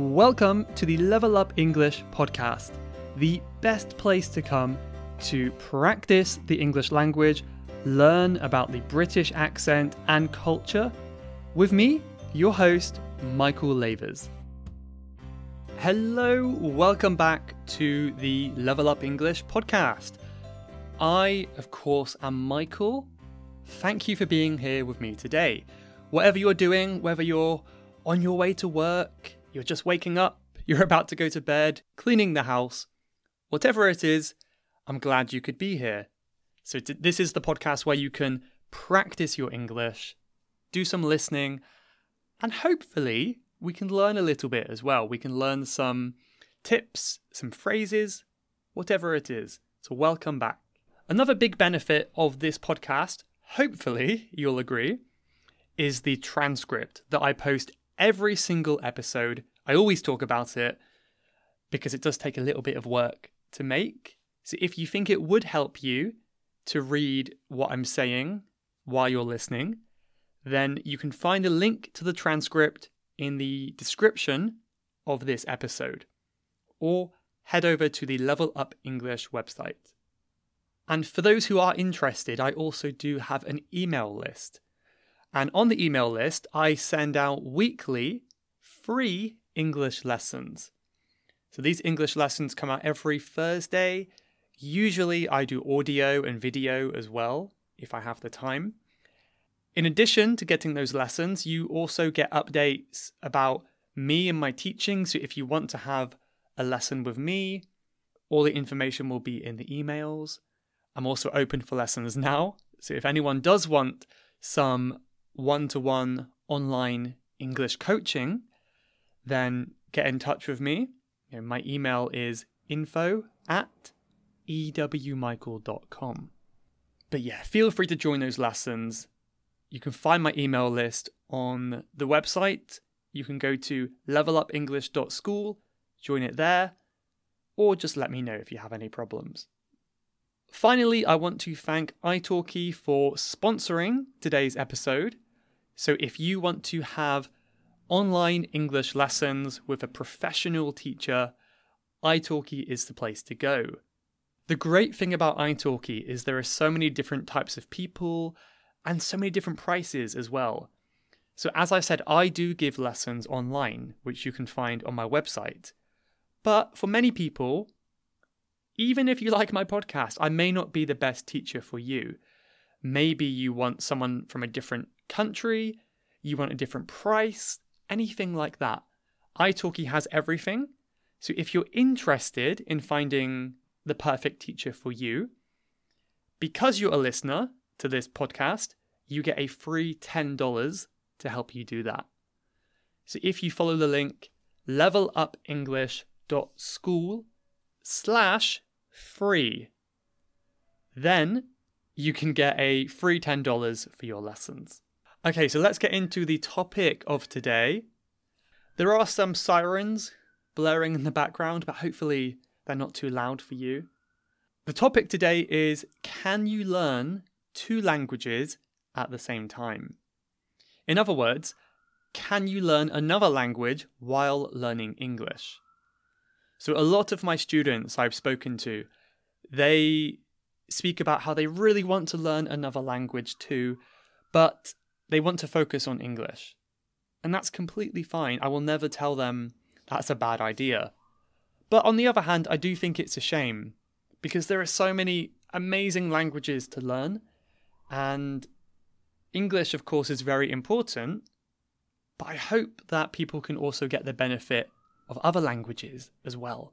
Welcome to the Level Up English podcast, the best place to come to practice the English language, learn about the British accent and culture, with me, your host, Michael Lavers. Hello, welcome back to the Level Up English podcast. I, of course, am Michael. Thank you for being here with me today. Whatever you're doing, whether you're on your way to work, you're just waking up, you're about to go to bed, cleaning the house, whatever it is, I'm glad you could be here. So, t- this is the podcast where you can practice your English, do some listening, and hopefully we can learn a little bit as well. We can learn some tips, some phrases, whatever it is. So, welcome back. Another big benefit of this podcast, hopefully you'll agree, is the transcript that I post every single episode. I always talk about it because it does take a little bit of work to make. So if you think it would help you to read what I'm saying while you're listening, then you can find a link to the transcript in the description of this episode or head over to the Level Up English website. And for those who are interested, I also do have an email list. And on the email list, I send out weekly free English lessons. So these English lessons come out every Thursday. Usually, I do audio and video as well, if I have the time. In addition to getting those lessons, you also get updates about me and my teaching. So if you want to have a lesson with me, all the information will be in the emails. I'm also open for lessons now. So if anyone does want some one to one online English coaching, then get in touch with me. You know, my email is info at ewmichael.com. But yeah, feel free to join those lessons. You can find my email list on the website. You can go to levelupenglish.school, join it there, or just let me know if you have any problems. Finally, I want to thank italki for sponsoring today's episode. So if you want to have online English lessons with a professional teacher, italki is the place to go. The great thing about italki is there are so many different types of people and so many different prices as well. So, as I said, I do give lessons online, which you can find on my website. But for many people, even if you like my podcast, I may not be the best teacher for you. Maybe you want someone from a different country, you want a different price, anything like that. italki has everything. So if you're interested in finding the perfect teacher for you, because you're a listener to this podcast, you get a free $10 to help you do that. So if you follow the link levelupenglish.school slash free, then you can get a free $10 for your lessons. Okay, so let's get into the topic of today. There are some sirens blaring in the background, but hopefully they're not too loud for you. The topic today is Can you learn two languages at the same time? In other words, can you learn another language while learning English? So, a lot of my students I've spoken to, they speak about how they really want to learn another language too, but they want to focus on English. And that's completely fine. I will never tell them that's a bad idea. But on the other hand, I do think it's a shame because there are so many amazing languages to learn. And English, of course, is very important. But I hope that people can also get the benefit of other languages as well.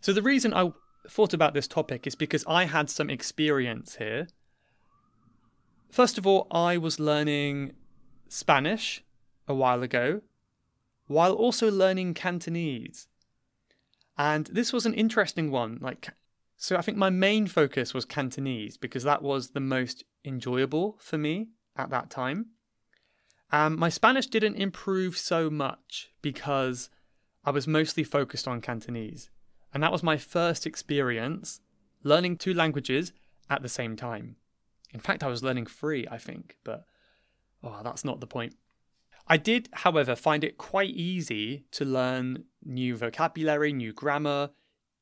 So, the reason I thought about this topic is because I had some experience here. First of all, I was learning Spanish a while ago while also learning Cantonese. And this was an interesting one. Like so I think my main focus was Cantonese because that was the most enjoyable for me at that time. Um, my Spanish didn't improve so much because I was mostly focused on Cantonese. And that was my first experience learning two languages at the same time. In fact, I was learning three, I think, but oh, that's not the point. I did, however, find it quite easy to learn new vocabulary, new grammar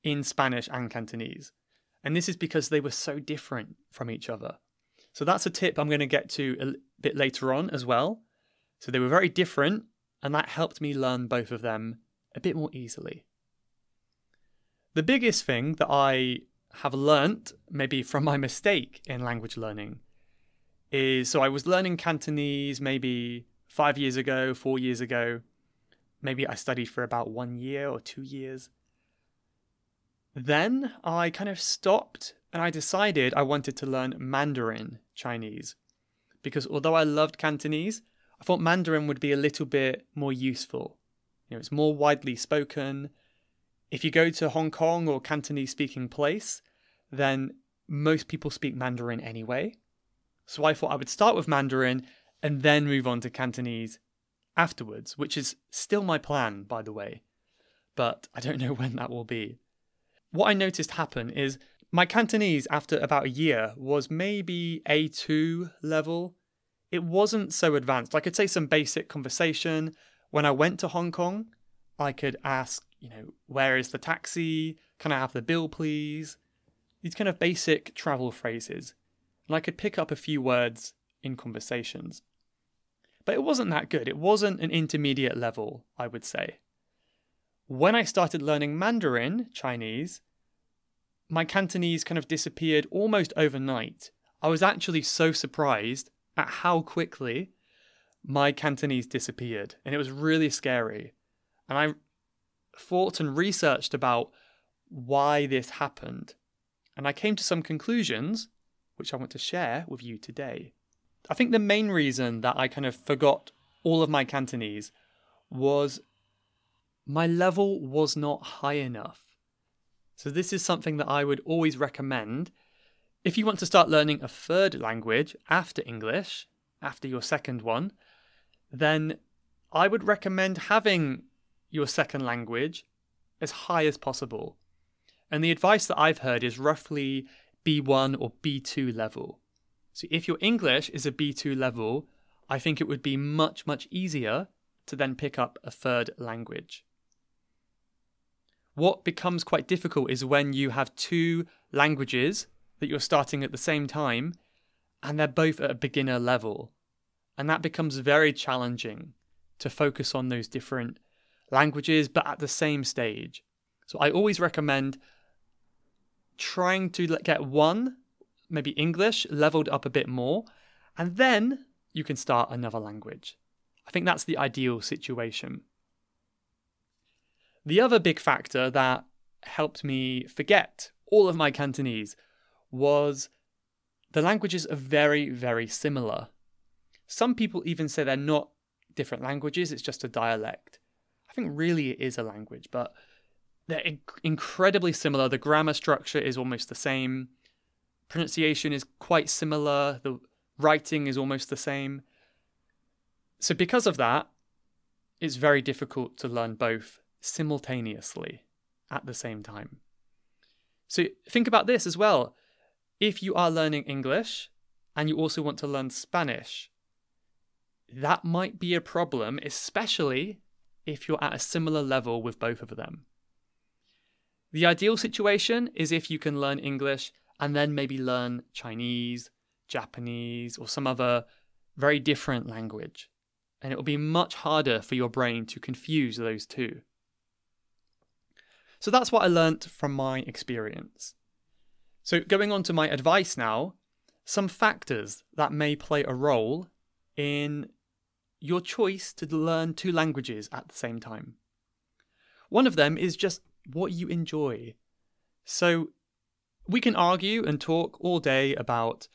in Spanish and Cantonese. And this is because they were so different from each other. So that's a tip I'm going to get to a bit later on as well. So they were very different, and that helped me learn both of them a bit more easily. The biggest thing that I have learnt, maybe from my mistake in language learning, is so I was learning Cantonese maybe five years ago, four years ago. Maybe I studied for about one year or two years. Then I kind of stopped and I decided I wanted to learn Mandarin Chinese. Because although I loved Cantonese, I thought Mandarin would be a little bit more useful. You know, it's more widely spoken. If you go to Hong Kong or Cantonese speaking place, then most people speak Mandarin anyway. So I thought I would start with Mandarin and then move on to Cantonese afterwards, which is still my plan, by the way. But I don't know when that will be. What I noticed happen is my Cantonese after about a year was maybe A2 level. It wasn't so advanced. I could say some basic conversation. When I went to Hong Kong, I could ask, you know, where is the taxi? Can I have the bill, please? These kind of basic travel phrases. And I could pick up a few words in conversations. But it wasn't that good. It wasn't an intermediate level, I would say. When I started learning Mandarin Chinese, my Cantonese kind of disappeared almost overnight. I was actually so surprised at how quickly my Cantonese disappeared, and it was really scary. And I thought and researched about why this happened, and I came to some conclusions which I want to share with you today. I think the main reason that I kind of forgot all of my Cantonese was my level was not high enough. So, this is something that I would always recommend. If you want to start learning a third language after English, after your second one, then I would recommend having your second language as high as possible. And the advice that I've heard is roughly B1 or B2 level. So if your English is a B2 level, I think it would be much, much easier to then pick up a third language. What becomes quite difficult is when you have two languages that you're starting at the same time and they're both at a beginner level. And that becomes very challenging to focus on those different languages but at the same stage. So I always recommend trying to get one maybe English leveled up a bit more, and then you can start another language. I think that's the ideal situation. The other big factor that helped me forget all of my Cantonese was the languages are very, very similar. Some people even say they're not different languages, it's just a dialect. I think really it is a language, but they're inc- incredibly similar. The grammar structure is almost the same pronunciation is quite similar, the writing is almost the same. So, because of that, it's very difficult to learn both simultaneously at the same time. So, think about this as well. If you are learning English and you also want to learn Spanish, that might be a problem, especially if you're at a similar level with both of them. The ideal situation is if you can learn English and then maybe learn Chinese, Japanese, or some other very different language. And it will be much harder for your brain to confuse those two. So that's what I learnt from my experience. So, going on to my advice now, some factors that may play a role in your choice to learn two languages at the same time. One of them is just what you enjoy. So, we can argue and talk all day about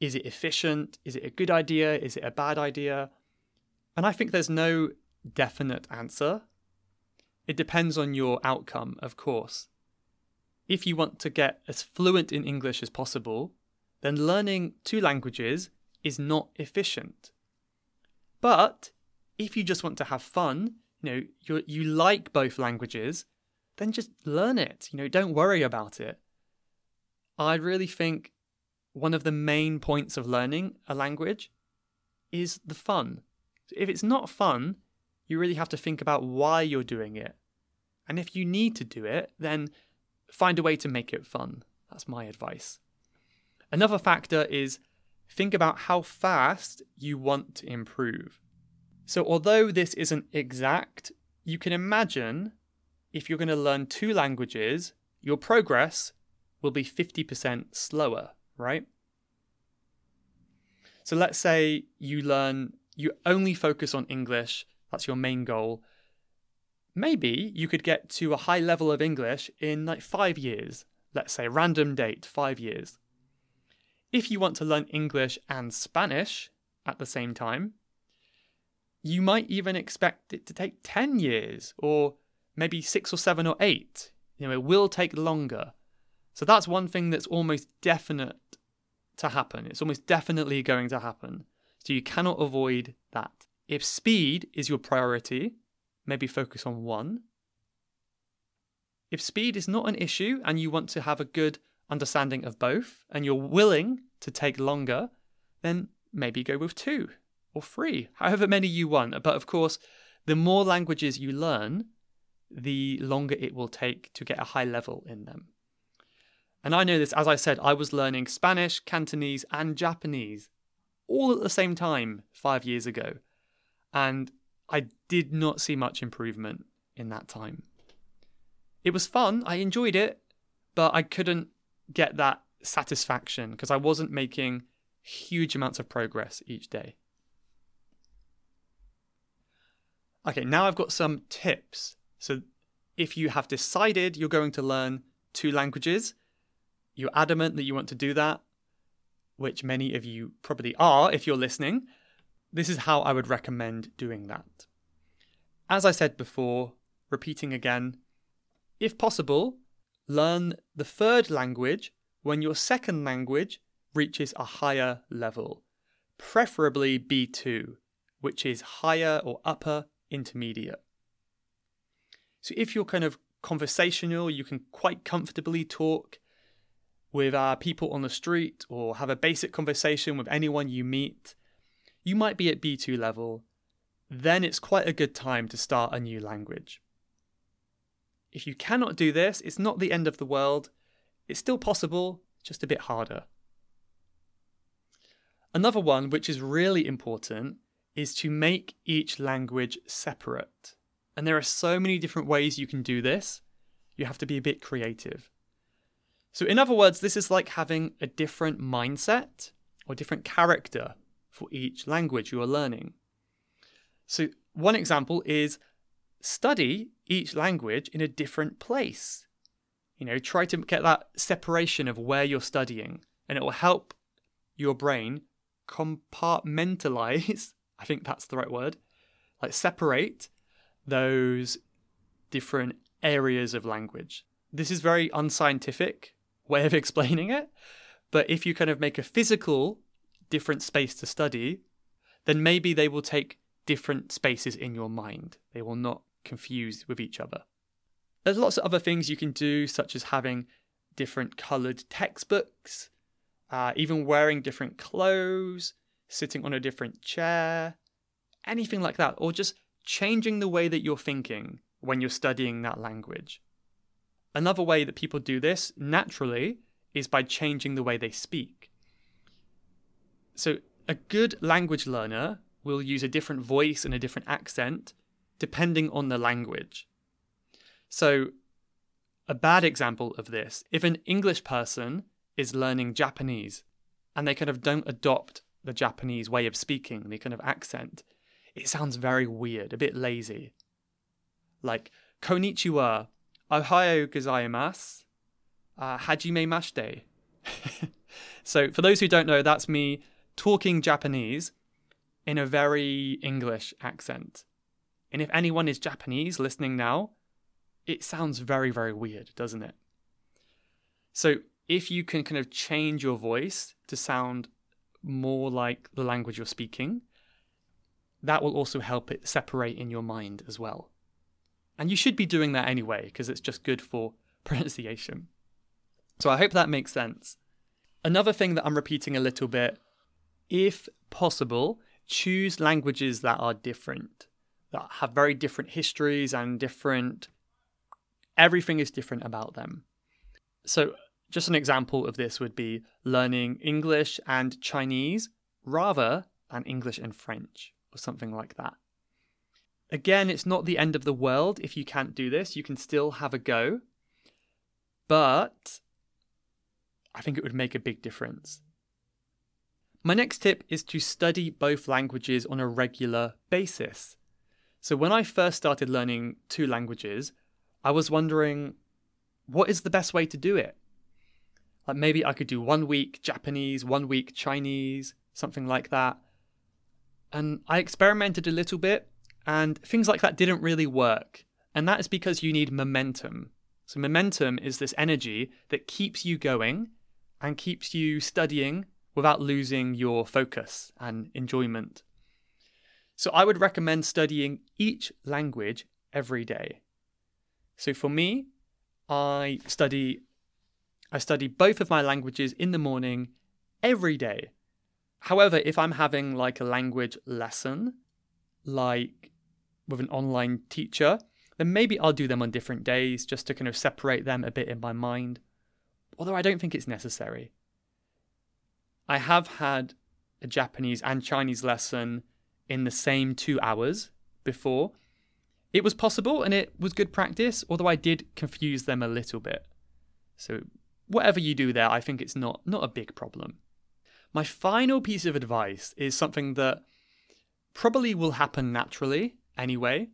is it efficient? Is it a good idea? Is it a bad idea? And I think there's no definite answer. It depends on your outcome, of course. If you want to get as fluent in English as possible, then learning two languages is not efficient. But if you just want to have fun, you know, you you like both languages, then just learn it. You know, don't worry about it. I really think one of the main points of learning a language is the fun. If it's not fun, you really have to think about why you're doing it. And if you need to do it, then find a way to make it fun. That's my advice. Another factor is think about how fast you want to improve. So, although this isn't exact, you can imagine if you're going to learn two languages, your progress will be 50% slower, right? So, let's say you learn, you only focus on English, that's your main goal. Maybe you could get to a high level of English in like five years, let's say random date, five years. If you want to learn English and Spanish at the same time, you might even expect it to take 10 years or maybe six or seven or eight. You know, it will take longer. So that's one thing that's almost definite to happen. It's almost definitely going to happen. So you cannot avoid that. If speed is your priority, maybe focus on one. If speed is not an issue and you want to have a good understanding of both and you're willing to take longer, then maybe go with two or three, however many you want. But of course, the more languages you learn, the longer it will take to get a high level in them. And I know this, as I said, I was learning Spanish, Cantonese, and Japanese all at the same time five years ago. And I did not see much improvement in that time. It was fun, I enjoyed it, but I couldn't get that satisfaction because I wasn't making huge amounts of progress each day. Okay, now I've got some tips. So, if you have decided you're going to learn two languages, you're adamant that you want to do that, which many of you probably are if you're listening, this is how I would recommend doing that. As I said before, repeating again, if possible, learn the third language when your second language reaches a higher level, preferably B2, which is higher or upper intermediate. So if you're kind of conversational, you can quite comfortably talk with uh, people on the street or have a basic conversation with anyone you meet, you might be at B2 level. Then it's quite a good time to start a new language. If you cannot do this, it's not the end of the world. It's still possible, just a bit harder. Another one, which is really important, is to make each language separate. And there are so many different ways you can do this. You have to be a bit creative. So, in other words, this is like having a different mindset or different character for each language you are learning. So, one example is study each language in a different place. You know, try to get that separation of where you're studying, and it will help your brain compartmentalize. I think that's the right word. Like, separate those different areas of language. This is very unscientific way of explaining it, but if you kind of make a physical different space to study, then maybe they will take different spaces in your mind. They will not confuse with each other. There's lots of other things you can do, such as having different coloured textbooks, uh, even wearing different clothes, sitting on a different chair, anything like that, or just changing the way that you're thinking when you're studying that language. Another way that people do this naturally is by changing the way they speak. So, a good language learner will use a different voice and a different accent depending on the language. So, a bad example of this if an English person is learning Japanese and they kind of don't adopt the Japanese way of speaking, the kind of accent, it sounds very weird, a bit lazy. Like, konnichiwa, ohayo gozaimasu, uh, hajime mashite. so, for those who don't know, that's me talking Japanese in a very English accent. And if anyone is Japanese listening now, it sounds very, very weird, doesn't it? So, if you can kind of change your voice to sound more like the language you're speaking, that will also help it separate in your mind as well. And you should be doing that anyway, because it's just good for pronunciation. So I hope that makes sense. Another thing that I'm repeating a little bit if possible, choose languages that are different, that have very different histories and different. Everything is different about them. So, just an example of this would be learning English and Chinese rather than English and French, or something like that. Again, it's not the end of the world if you can't do this. You can still have a go. But I think it would make a big difference. My next tip is to study both languages on a regular basis. So, when I first started learning two languages, I was wondering what is the best way to do it? Like maybe I could do one week Japanese, one week Chinese, something like that. And I experimented a little bit, and things like that didn't really work. And that is because you need momentum. So, momentum is this energy that keeps you going and keeps you studying without losing your focus and enjoyment. So, I would recommend studying each language every day. So, for me, I study I study both of my languages in the morning every day. However, if I'm having like a language lesson, like with an online teacher, then maybe I'll do them on different days just to kind of separate them a bit in my mind. Although I don't think it's necessary. I have had a Japanese and Chinese lesson in the same two hours before. It was possible and it was good practice, although I did confuse them a little bit. So, whatever you do there, I think it's not, not a big problem. My final piece of advice is something that probably will happen naturally anyway,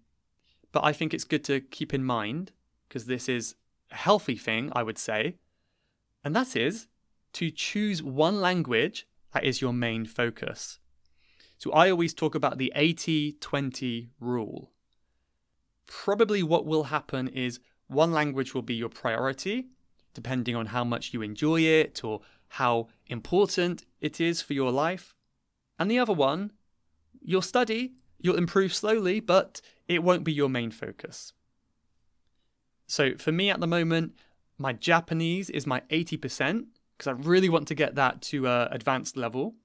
but I think it's good to keep in mind because this is a healthy thing, I would say, and that is to choose one language that is your main focus. So I always talk about the 80 20 rule. Probably what will happen is one language will be your priority, depending on how much you enjoy it or how important it is for your life. And the other one, you'll study You'll improve slowly, but it won't be your main focus. So for me at the moment, my Japanese is my 80% because I really want to get that to a advanced level.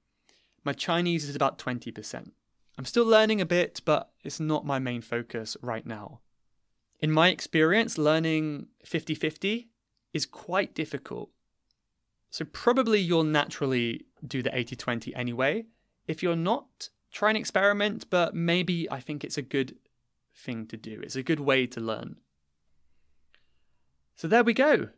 My Chinese is about 20%. I'm still learning a bit, but it's not my main focus right now. In my experience, learning 50 50 is quite difficult. So, probably you'll naturally do the 80 20 anyway. If you're not, try and experiment, but maybe I think it's a good thing to do. It's a good way to learn. So there we go.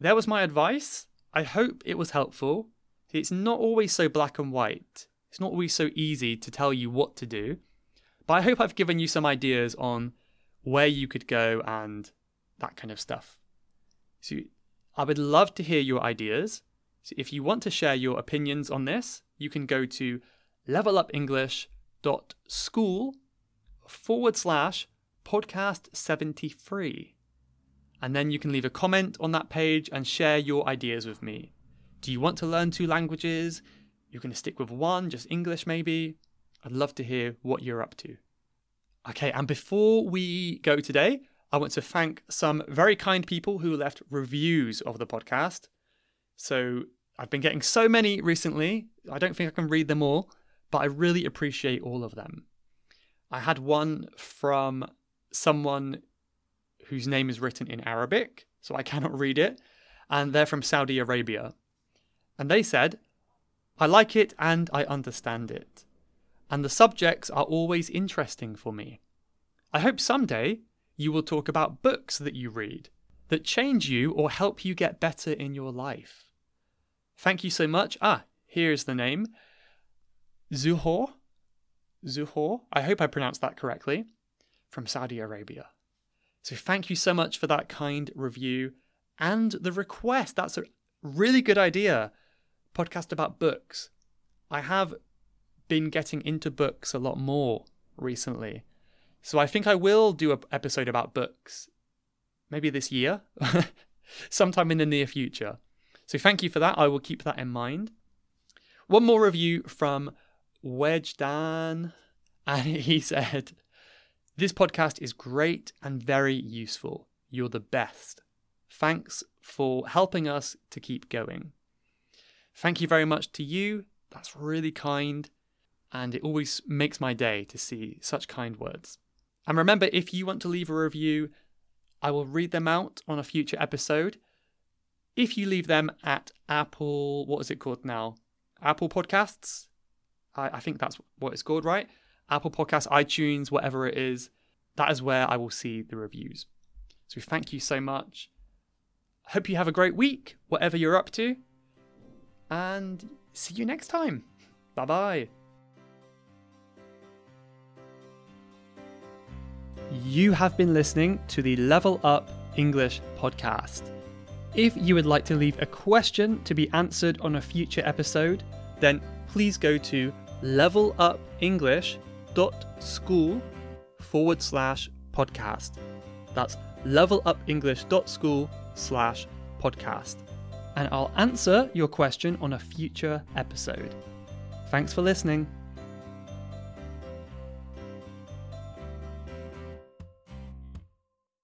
There was my advice. I hope it was helpful. It's not always so black and white. It's not always so easy to tell you what to do. But I hope I've given you some ideas on where you could go and that kind of stuff. So I would love to hear your ideas. So if you want to share your opinions on this, you can go to levelupenglish.school forward slash podcast 73. And then you can leave a comment on that page and share your ideas with me. Do you want to learn two languages? You're going to stick with one, just English maybe? I'd love to hear what you're up to. Okay, and before we go today, I want to thank some very kind people who left reviews of the podcast. So I've been getting so many recently, I don't think I can read them all but I really appreciate all of them. I had one from someone whose name is written in Arabic, so I cannot read it, and they're from Saudi Arabia. And they said, I like it and I understand it. And the subjects are always interesting for me. I hope someday you will talk about books that you read that change you or help you get better in your life. Thank you so much. Ah, here's the name Zuhor, Zuhor, I hope I pronounced that correctly, from Saudi Arabia. So thank you so much for that kind review and the request. That's a really good idea. Podcast about books. I have been getting into books a lot more recently. So I think I will do an episode about books maybe this year, sometime in the near future. So thank you for that. I will keep that in mind. One more review from Wedgdan, and he said, This podcast is great and very useful. You're the best. Thanks for helping us to keep going. Thank you very much to you. That's really kind. and it always makes my day to see such kind words. And remember, if you want to leave a review, I will read them out on a future episode. If you leave them at Apple, what is it called now? Apple Podcasts? I, I think that's what it's called, right? Apple Podcasts, iTunes, whatever it is, that is where I will see the reviews. So thank you so much. Hope you have a great week, whatever you're up to. And see you next time. Bye bye. You have been listening to the Level Up English podcast. If you would like to leave a question to be answered on a future episode, then please go to levelupenglish.school forward slash podcast. That's levelupenglish.school slash podcast. And I'll answer your question on a future episode. Thanks for listening.